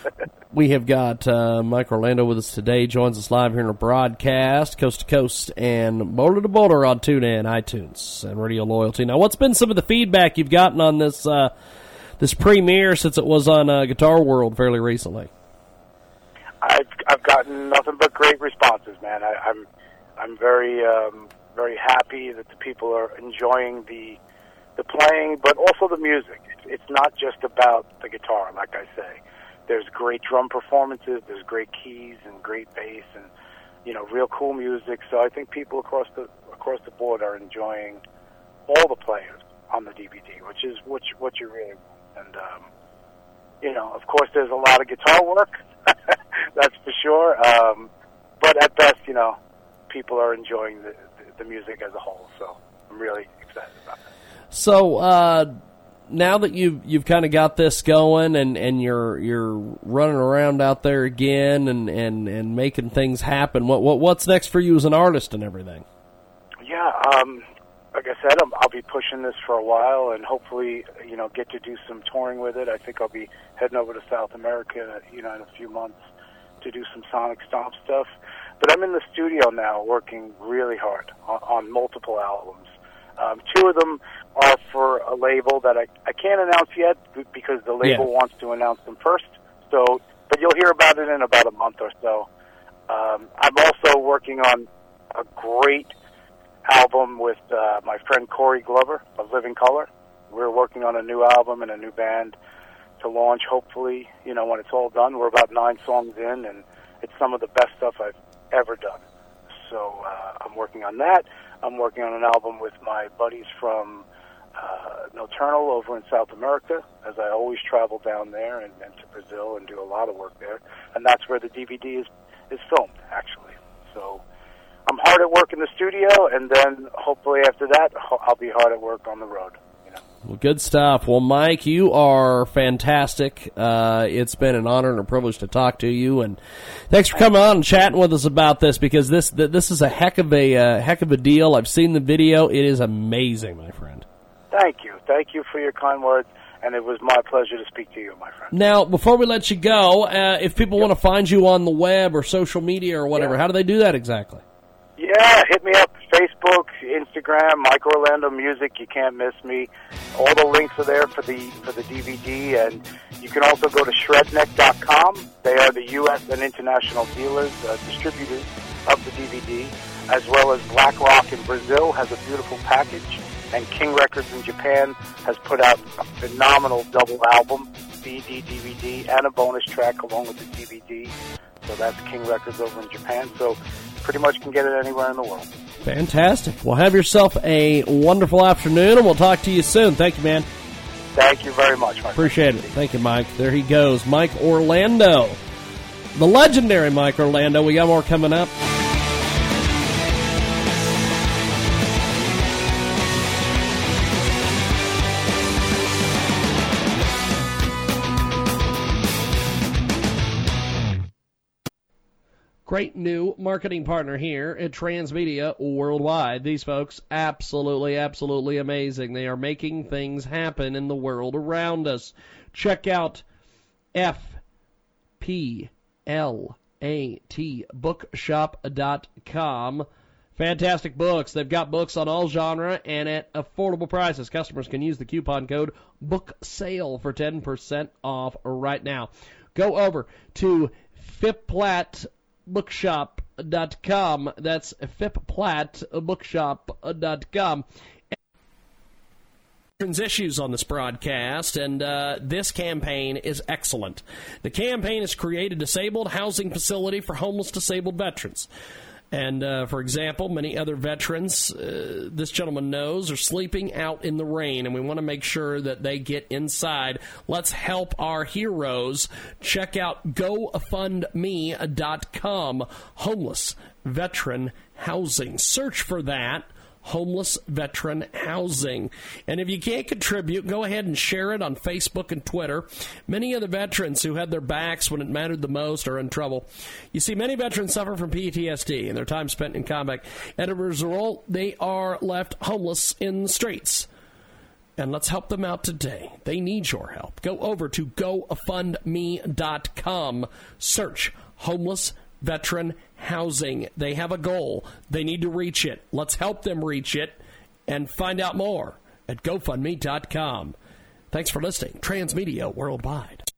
*laughs* we have got uh, Mike Orlando with us today. Joins us live here in a broadcast, coast to coast and boulder to boulder on TuneIn, iTunes, and Radio Loyalty. Now, what's been some of the feedback you've gotten on this uh, this premiere since it was on uh, Guitar World fairly recently? I've I've gotten nothing but great responses, man. I, I'm I'm very um, very happy that the people are enjoying the the playing, but also the music. It's not just about the guitar, like I say there's great drum performances, there's great keys and great bass, and you know, real cool music. So I think people across the across the board are enjoying all the players on the DVD, which is what you, what you really want. And um, you know, of course, there's a lot of guitar work. *laughs* that's for sure. Um, but at best, you know, people are enjoying the, the, the music as a whole. So I'm really excited about that. So uh, now that you've you've kind of got this going and, and you're you're running around out there again and, and, and making things happen, what what what's next for you as an artist and everything? Yeah, um, like I said, I'm, I'll be pushing this for a while, and hopefully, you know, get to do some touring with it. I think I'll be heading over to South America, you know, in a few months to do some Sonic Stomp stuff. But I'm in the studio now, working really hard on, on multiple albums. Um, two of them are a label that I, I can't announce yet because the label Yeah. wants to announce them first. So, but you'll hear about it in about a month or so. Um, I'm also working on a great album with uh, my friend Corey Glover of Living Colour. We're working on a new album and a new band to launch. Hopefully, you know, when it's all done, we're about nine songs in, and it's some of the best stuff I've ever done. So uh, I'm working on that. I'm working on an album with my buddies from uh, Noturnall over in South America, as I always travel down there and, and to Brazil and do a lot of work there. And that's where the DVD is is filmed, actually. So I'm hard at work in the studio, and then hopefully after that, I'll be hard at work on the road. Well, good stuff. Well, Mike, you are fantastic. Uh, it's been an honor and a privilege to talk to you, and thanks for coming on and chatting with us about this because this this is a heck of a uh, heck of a deal. I've seen the video; it is amazing, my friend. Thank you, thank you for your kind words, and it was my pleasure to speak to you, my friend. Now, before we let you go, uh, if people want to find you on the web or social media or whatever, Yeah. how do they do that exactly? Yeah, hit me up Facebook, Instagram, Mike Orlando Music. You can't miss me. All the links are there for the for the DVD, and you can also go to Shredneck.com. They are the U.S. and international dealers, uh, distributors of the DVD, as well as Black Rock in Brazil has a beautiful package, and King Records in Japan has put out a phenomenal double album, CD, DVD, and a bonus track along with the DVD. So that's King Records over in Japan. So pretty much can get it anywhere in the world. Fantastic. Well, have yourself a wonderful afternoon, and we'll talk to you soon. Thank you, man. Thank you very much, friend. Appreciate it. Thank you, Mike. There he goes, Mike Orlando, the legendary Mike Orlando. We got more coming up. Great new marketing partner here at Transmedia Worldwide. These folks, absolutely, absolutely amazing. They are making things happen in the world around us. Check out FIPLAT bookshop.com. Fantastic books. They've got books on all genre and at affordable prices. Customers can use the coupon code BOOKSALE for 10% off right now. Go over to FIPLATbookshop.com. That's FIPLATbookshop.com issues on this broadcast, and uh, this campaign is excellent. The campaign has created a disabled housing facility for homeless disabled veterans. And uh, for example, many other veterans, uh, this gentleman knows, are sleeping out in the rain, and we want to make sure that they get inside. Let's help our heroes. Check out GoFundMe.com, homeless veteran housing. Search for that homeless veteran housing. And if you can't contribute, go ahead and share it on Facebook and Twitter. Many of the veterans who had their backs when it mattered the most are in trouble. You see, many veterans suffer from PTSD and their time spent in combat, and as a result, they are left homeless in the streets. And let's help them out today. They need your help. Go over to GoFundMe.com. Search homeless veteran housing. They have a goal. They need to reach it. Let's help them reach it and find out more at GoFundMe.com. Thanks for listening. Transmedia Worldwide.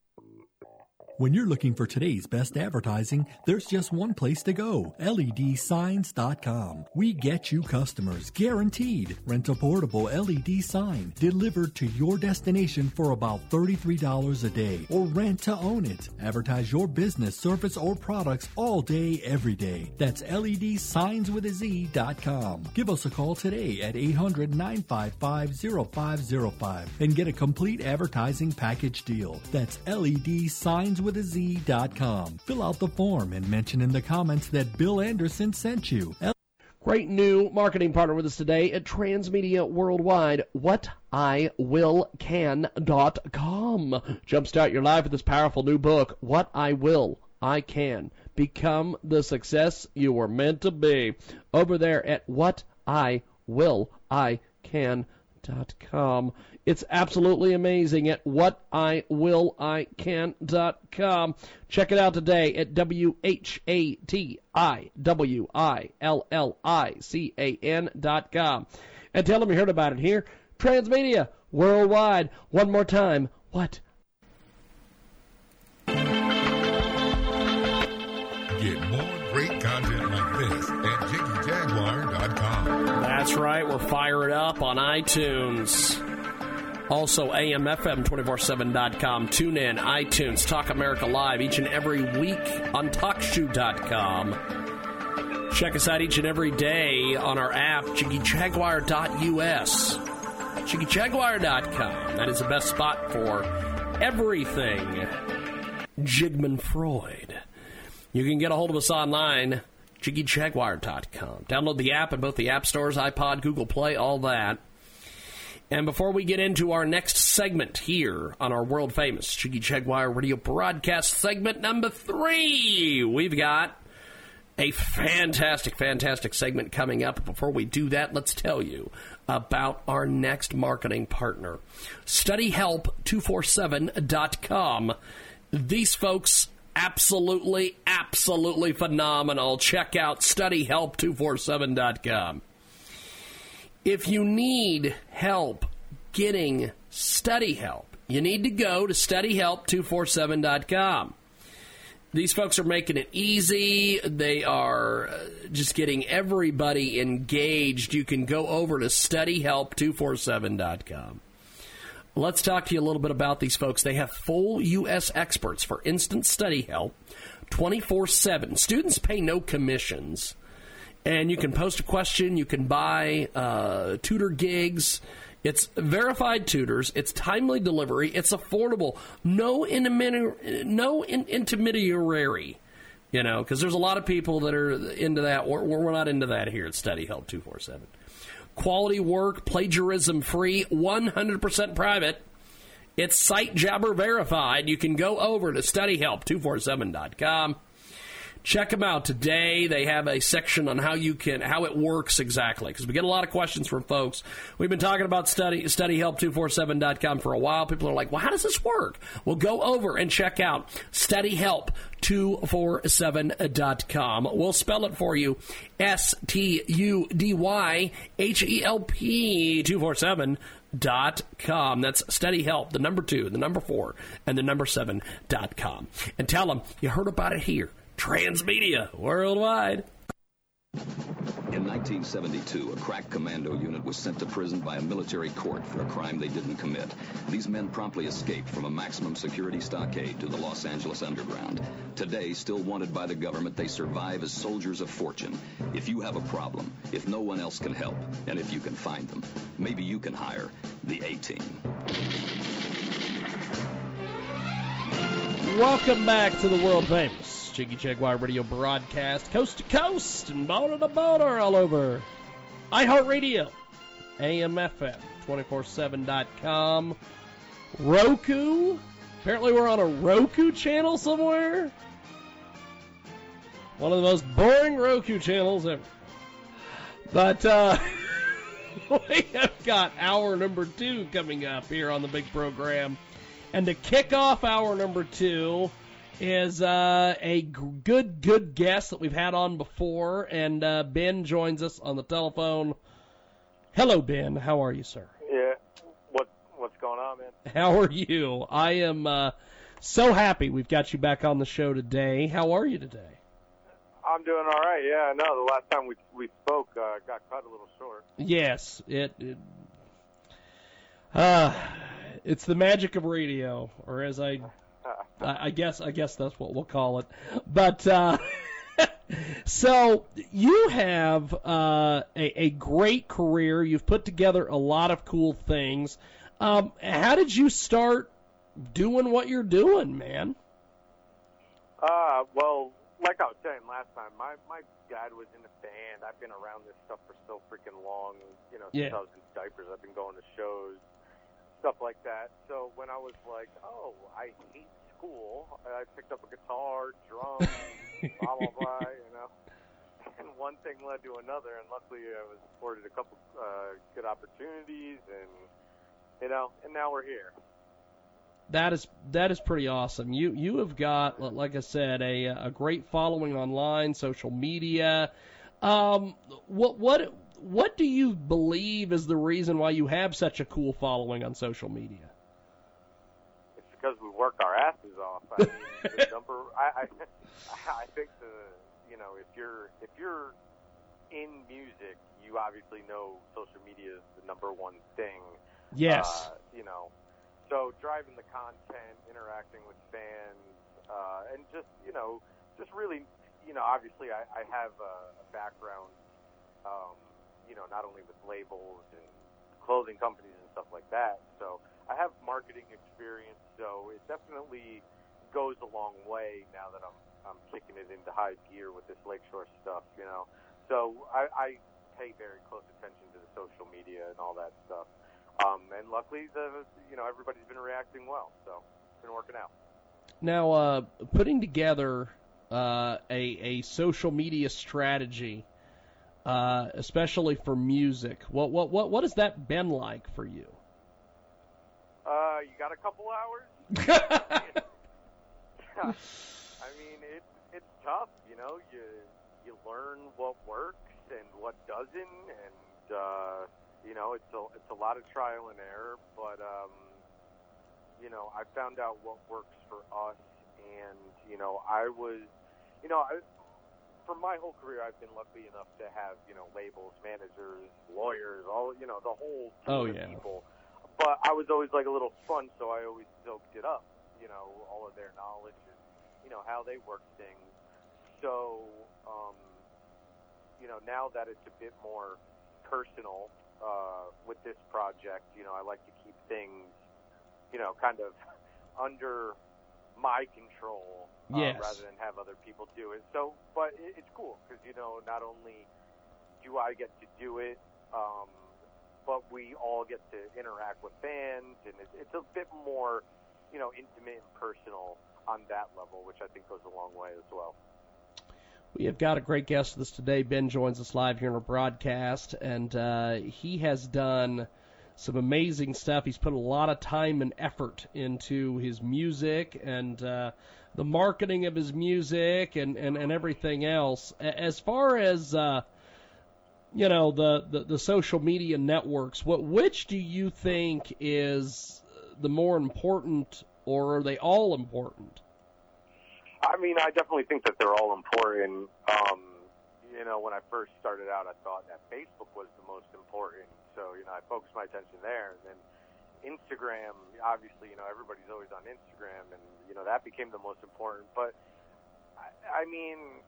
When you're looking for today's best advertising, there's just one place to go LEDsigns.com. We get you customers guaranteed. Rent a portable LED sign delivered to your destination for about $33 a day or rent to own it. Advertise your business, service, or products all day, every day. That's LEDsignswithaz.com. Give us a call today at 800 955 0505 and get a complete advertising package deal. That's LEDsignswithaz.com. Fill out the form and mention in the comments that Bill Anderson sent you. Great new marketing partner with us today at Transmedia Worldwide, whatiwillcan.com. Jumpstart your life with this powerful new book, What I Will, I Can. Become the success you were meant to be. Over there at What I Will I whatiwillican.com. It's absolutely amazing at whatiwillican.com. Check it out today at W H A T I W I L L I C A N dot com. And tell them you heard about it here. Transmedia worldwide. One more time. What? Get more right. We're fired up on iTunes. Also, AMFM247.com, TuneIn, iTunes, Talk America Live each and every week on TalkShoe.com. Check us out each and every day on our app, JiggyJaguar.us. JiggyJaguar.com. That is the best spot for everything Jigman Freud. You can get a hold of us online, JiggyJaguar.com. Download the app in both the app stores, iPod, Google Play, all that. And before we get into our next segment here on our world famous Jiggy Jaguar radio broadcast segment number three, we've got a fantastic, fantastic segment coming up. Before we do that, let's tell you about our next marketing partner, StudyHelp247.com. These folks absolutely, absolutely phenomenal. Check out StudyHelp247.com. If you need help getting study help, you need to go to studyhelp247.com. These folks are making it easy. They are uh, just getting everybody engaged. You can go over to studyhelp247.com. Let's talk to you a little bit about these folks. They have full U.S. experts for instant study help 24 7. Students pay no commissions and you can post a question. You can buy uh, tutor gigs. It's verified tutors. It's timely delivery. It's affordable. No intermediary. No in- intermediary. You know, because there's a lot of people that are into that. We're, we're not into that here at Study Help two four seven. Quality work, plagiarism free, 100% private. It's Sitejabber verified. You can go over to studyhelp247.com check them out today. They have a section on how you can how it works exactly because we get a lot of questions from folks. We've been talking about study studyhelp247.com for a while. People are like, "Well, how does this work?" Well, go over and check out studyhelp247.com. We'll spell it for you. S T U D Y H E L P 247 dot com. That's study help, the number two, the number four, and the number seven dot com. And tell them you heard about it here Transmedia Worldwide. In 1972, a crack commando unit was sent to prison by a military court for a crime they didn't commit. These men promptly escaped from a maximum security stockade to the Los Angeles underground. Today, still wanted by the government, they survive as soldiers of fortune. If you have a problem, if no one else can help, and if you can find them, maybe you can hire the A-Team. Welcome back to the world famous Jiggy Jaguar radio broadcast, coast to coast and border to border all over iHeartRadio, AMFM, 247.com, Roku. Apparently, we're on a Roku channel somewhere. One of the most boring Roku channels ever. But, uh, *laughs* we have got hour number two coming up here on the big program. And to kick off hour number two is uh, a good, good guest that we've had on before. And uh, Ben joins us on the telephone. Hello, Ben. How are you, sir? Yeah. What what's going on, man? How are you? I am uh, So happy we've got you back on the show today. How are you today? I'm doing all right. Yeah, no, the last time we we spoke uh, got cut a little short. Yes, it. it uh, it's the magic of radio, or as I, *laughs* I I guess, I guess that's what we'll call it. But uh, *laughs* so you have uh, a, a great career. You've put together a lot of cool things. Um, how did you start doing what you're doing, man? Uh, well, like I was saying last time, my my dad was in a band. I've been around this stuff for so freaking long. You know, Yeah. since I was in diapers, I've been going to shows, stuff like that. So when I was like, oh, I hate school, I picked up a guitar, drums, blah blah *laughs* blah. You know. And one thing led to another, and luckily I was afforded a couple uh, good opportunities, and you know, and now we're here. That is that is pretty awesome. You you have got, like I said, a a great following online, social media. Um, what what what do you believe is the reason why you have such a cool following on social media? It's because we work our asses off. I mean, the *laughs* number. I, I *laughs* I think the you know if you're if you're in music, you obviously know social media is the number one thing. Yes. Uh, you know, so driving the content, interacting with fans, uh, and just you know, just really, you know, obviously I, I have a, a background, um, you know, not only with labels and clothing companies and stuff like that. So I have marketing experience. So it definitely goes a long way now that I'm I'm kicking it into high gear with this Lakeshore stuff. You know, so I, I pay very close attention to the social media and all that stuff. Um, and luckily, the you know everybody's been reacting well, so it's been working out. Now, uh, putting together uh, a a social media strategy, uh, especially for music, what what what what has that been like for you? Uh, you got a couple hours? *laughs* *laughs* *laughs* I mean, it it's tough. You know, you you learn what works and what doesn't, and uh, you know, it's a it's a lot of trial and error. But um, you know, I found out what works for us, and you know, I was, you know, I, for my whole career, I've been lucky enough to have you know labels, managers, lawyers, all you know, the whole team Oh, of yeah. people. But I was always like a little sponge, so I always soaked it up. You know, all of their knowledge and you know how they work things. So, um, you know, now that it's a bit more personal uh, with this project, you know, I like to keep things, you know, kind of *laughs* under my control uh, Yes. rather than have other people do it. So, but it, it's cool because you know, not only do I get to do it, um, but we all get to interact with fans, and it, it's a bit more, you know, intimate and personal on that level, which I think goes a long way as well. We have got a great guest with us today. Ben joins us live here in our broadcast, and uh, he has done some amazing stuff. He's put a lot of time and effort into his music and uh, the marketing of his music and, and, and everything else. As far as uh, you know, the, the, the social media networks, what which do you think is the more important, or are they all important? I mean, I definitely think that they're all important. Um, you know, when I first started out, I thought that Facebook was the most important. So, you know, I focused my attention there. And then Instagram, obviously, you know, everybody's always on Instagram, and, you know, that became the most important. But, I, I mean,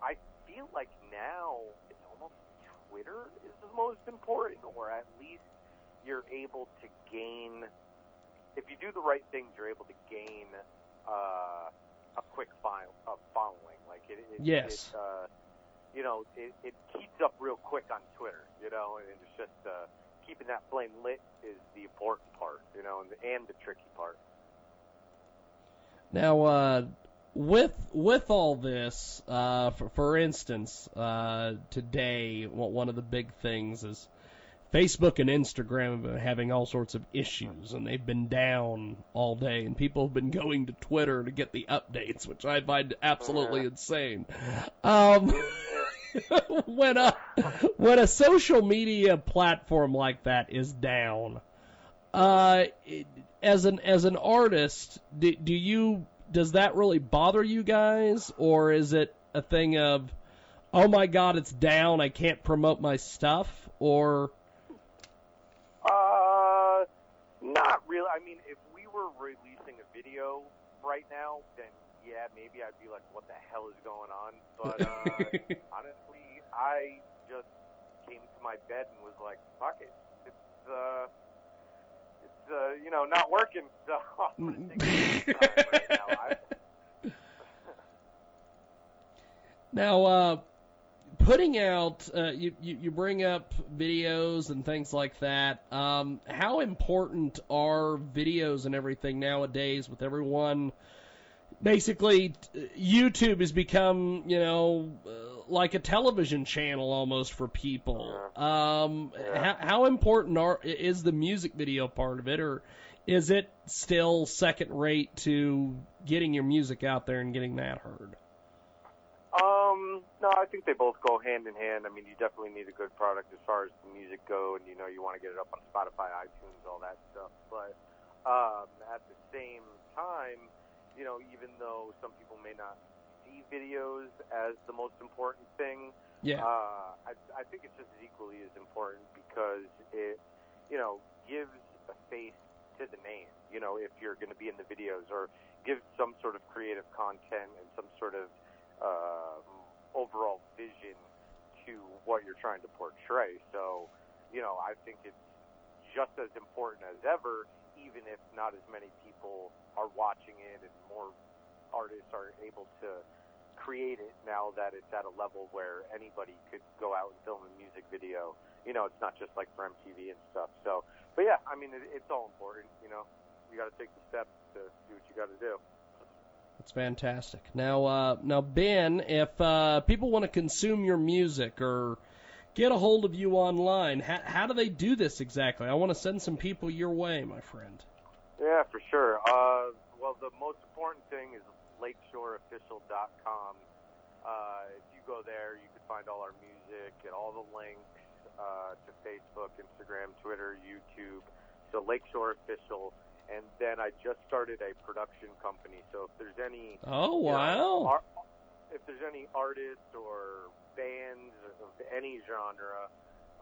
I feel like now it's almost Twitter is the most important, or at least you're able to gain, if you do the right things, you're able to gain, uh, a quick file, uh, following. Like it, it Yes. It, uh, you know, it, it heats up real quick on Twitter. You know, and it's just uh, keeping that flame lit is the important part. You know, and the, and the tricky part. Now, uh, with with all this, uh, for, for instance, uh, today one of the big things is Facebook and Instagram have been having all sorts of issues, and they've been down all day, and people have been going to Twitter to get the updates, which I find absolutely insane. Um, *laughs* when a when a social media platform like that is down, Uh, it- as an as an artist, do, do you does that really bother you guys, or is it a thing of, oh my god, it's down, I can't promote my stuff, or Uh, not really. I mean, if we were releasing a video right now, then yeah, maybe I'd be like, "What the hell is going on?" But uh, *laughs* honestly, I just came to my bed and was like, "Fuck it, it's uh, it's uh, you know, not working." So *laughs* I'm gonna take *laughs* right now. I, Now, uh, putting out, uh, you, you, you bring up videos and things like that. Um, how important are videos and everything nowadays with everyone? Basically, YouTube has become, you know, uh, like a television channel almost for people. Um, how, how important are, is the music video part of it, or is it still second rate to getting your music out there and getting that heard? Um, no, I think they both go hand in hand. I mean, you definitely need a good product as far as the music go, and you know, you want to get it up on Spotify, iTunes, all that stuff. But um, at the same time, you know, even though some people may not see videos as the most important thing, Yeah. uh, I, I think it's just as equally as important because it, you know, gives a face to the name. You know, if you're going to be in the videos, or gives some sort of creative content and some sort of um, overall vision to what you're trying to portray. So, you know, I think it's just as important as ever, even if not as many people are watching it and more artists are able to create it now that it's at a level where anybody could go out and film a music video. You know, it's not just like for MTV and stuff. So, but yeah, I mean, it, it's all important. You know, you got to take the steps to do what you got to do. That's fantastic. Now, uh, now Ben, if uh, people want to consume your music or get a hold of you online, how, how do they do this exactly? I want to send some people your way, my friend. Yeah, for sure. Uh, well, the most important thing is lakeshoreofficial.com. Uh, if you go there, you can find all our music and all the links uh, to Facebook, Instagram, Twitter, YouTube. So Lakeshore Official. And then I just started a production company. So if there's any Oh, you know, wow. if there's any artists or bands of any genre,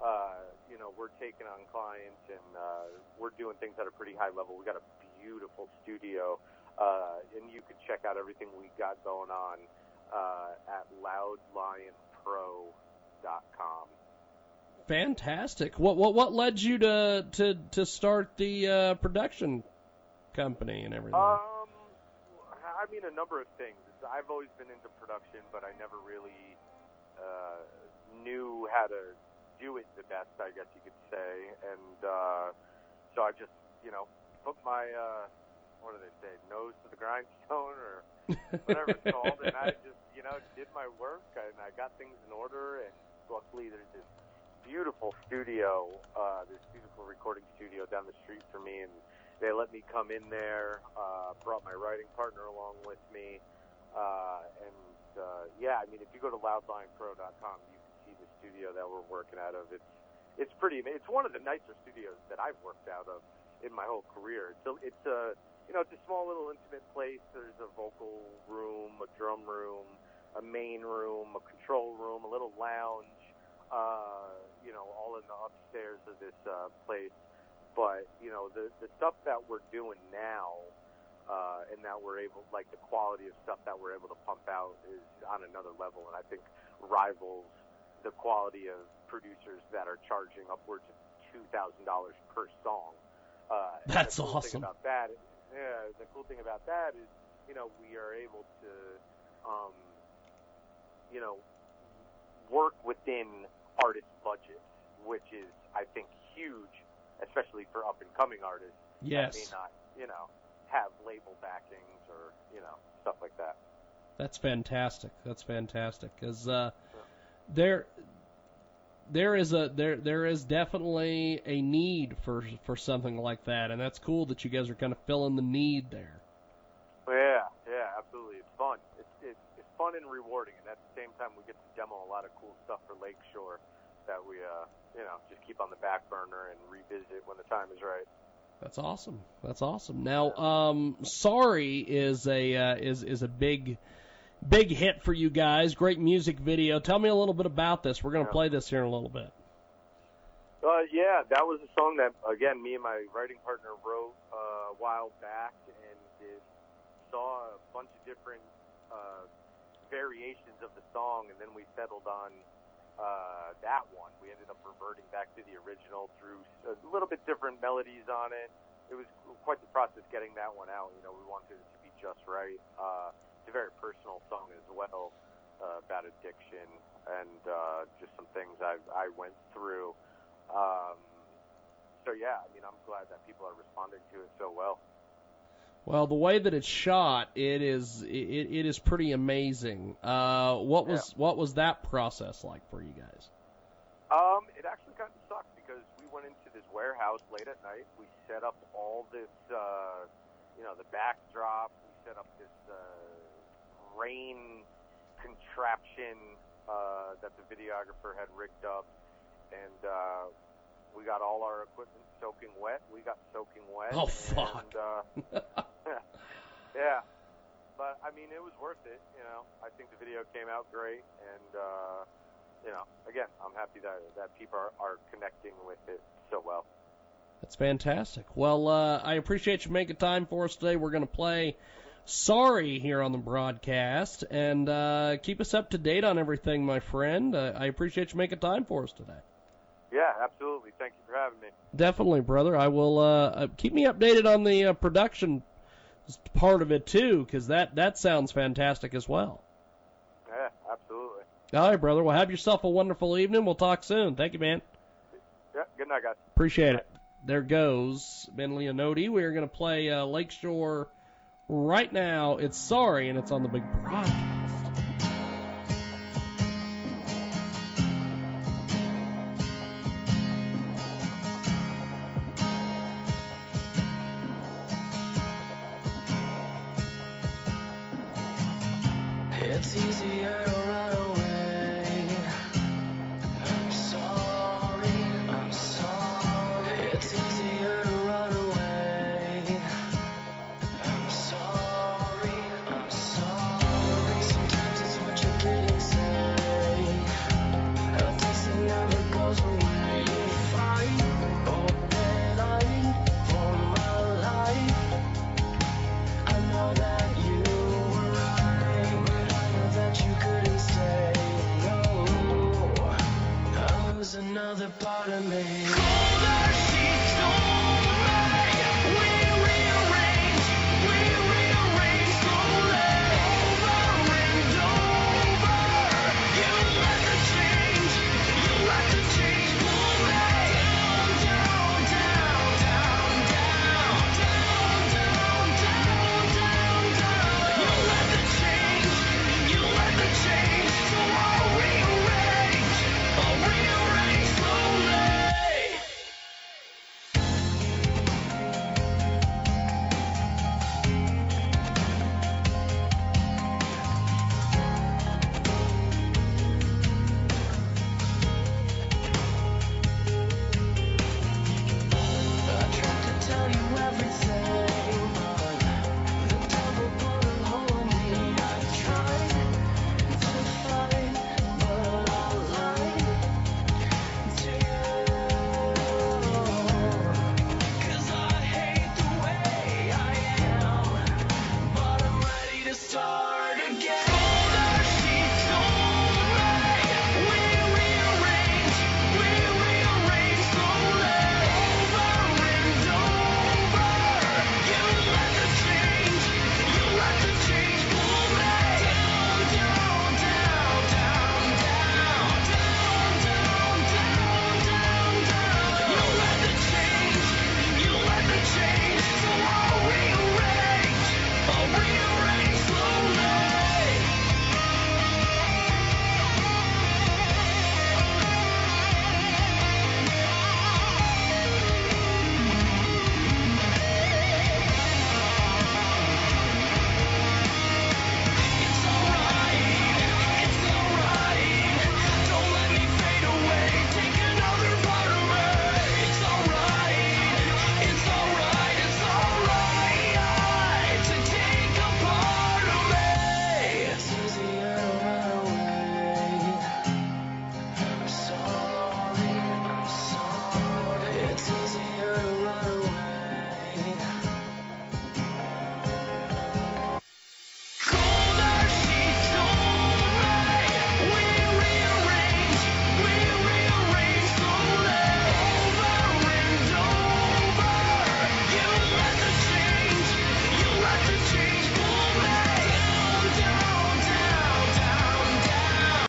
uh, you know, we're taking on clients and uh, we're doing things at a pretty high level. We got a beautiful studio, uh, and you can check out everything we got going on uh, at loudlionpro.com. Fantastic. What what what led you to to to start the uh, production company and everything? Um, I mean, a number of things. I've always been into production, but I never really uh, knew how to do it the best, I guess you could say. And uh, so I just, you know, put my, uh, what do they say, nose to the grindstone or whatever it's called, and I just, you know, did my work and I got things in order. And luckily, there's this beautiful studio, uh, this beautiful recording studio down the street from me, and they let me come in there. Uh, brought my writing partner along with me, uh, and uh, yeah, I mean, if you go to loudlionpro.com, you can see the studio that we're working out of. It's it's pretty. It's one of the nicer studios that I've worked out of in my whole career. So it's a you know it's a small little intimate place. There's a vocal room, a drum room, a main room, a control room, a little lounge. Uh, you know, all in the upstairs of this uh, place. But you know, the the stuff that we're doing now, uh, and that we're able, like the quality of stuff that we're able to pump out is on another level, and I think rivals the quality of producers that are charging upwards of two thousand dollars per song. Uh, That's the cool awesome. Thing about that, yeah, the cool thing about that is, you know, we are able to, um, you know, work within artist budgets, which is, I think, huge, especially for up and coming artists Yes. that may not, you know, have label backings or you know stuff like that. That's fantastic. That's fantastic because uh, there there is a there there is definitely a need for for something like that, and that's cool that you guys are kind of filling the need there. Yeah, yeah, absolutely. It's fun. It's it's, it's fun and rewarding, and at the same time, we get to demo a lot of cool stuff for Lakeshore that we uh you know just keep on the back burner and revisit when the time is right. That's awesome. That's awesome. Now, um, sorry is a uh, is is a big big hit for you guys. Great music video. Tell me a little bit about this. We're going to play this here in a little bit. Uh, yeah, that was a song that again me and my writing partner wrote uh, a while back, and it saw a bunch of different uh, variations of the song, and then we settled on uh, that one. We ended up reverting back to the original through a little bit different melodies on it. It was quite the process getting that one out. You know, we wanted it to be just right. Uh, it's a very personal song as well uh, about addiction and uh, just some things I I went through. Um, so yeah, I mean, I'm glad that people are responding to it so well. Well, the way that it's shot, it is it, it is pretty amazing. Uh, what was Yeah. what was that process like for you guys? Um, it actually kind of sucked because we went into this warehouse late at night. We set up all this, uh, you know, the backdrop. We set up this uh, rain contraption uh, that the videographer had rigged up, and uh, we got all our equipment soaking wet. We got soaking wet. Oh, fuck. And, uh, *laughs* *laughs* yeah. But I mean, it was worth it. You know, I think the video came out great, and uh, you know, again, I'm happy that that people are, are connecting with it so well. That's fantastic. Well, uh, I appreciate you making time for us today. We're going to play Sorry here on the broadcast and uh, keep us up to date on everything, my friend. Uh, I appreciate you making time for us today. Yeah, absolutely. Thank you for having me. Definitely, brother. I will uh, uh, keep me updated on the uh, production part of it too, because that that sounds fantastic as well. Yeah, absolutely. All right, brother. Well, have yourself a wonderful evening. We'll talk soon. Thank you, man. Yeah, good night, guys. Appreciate it. There goes Ben Leonodi. We are going to play uh, Lakeshore right now. It's sorry, and it's on the big broadcast.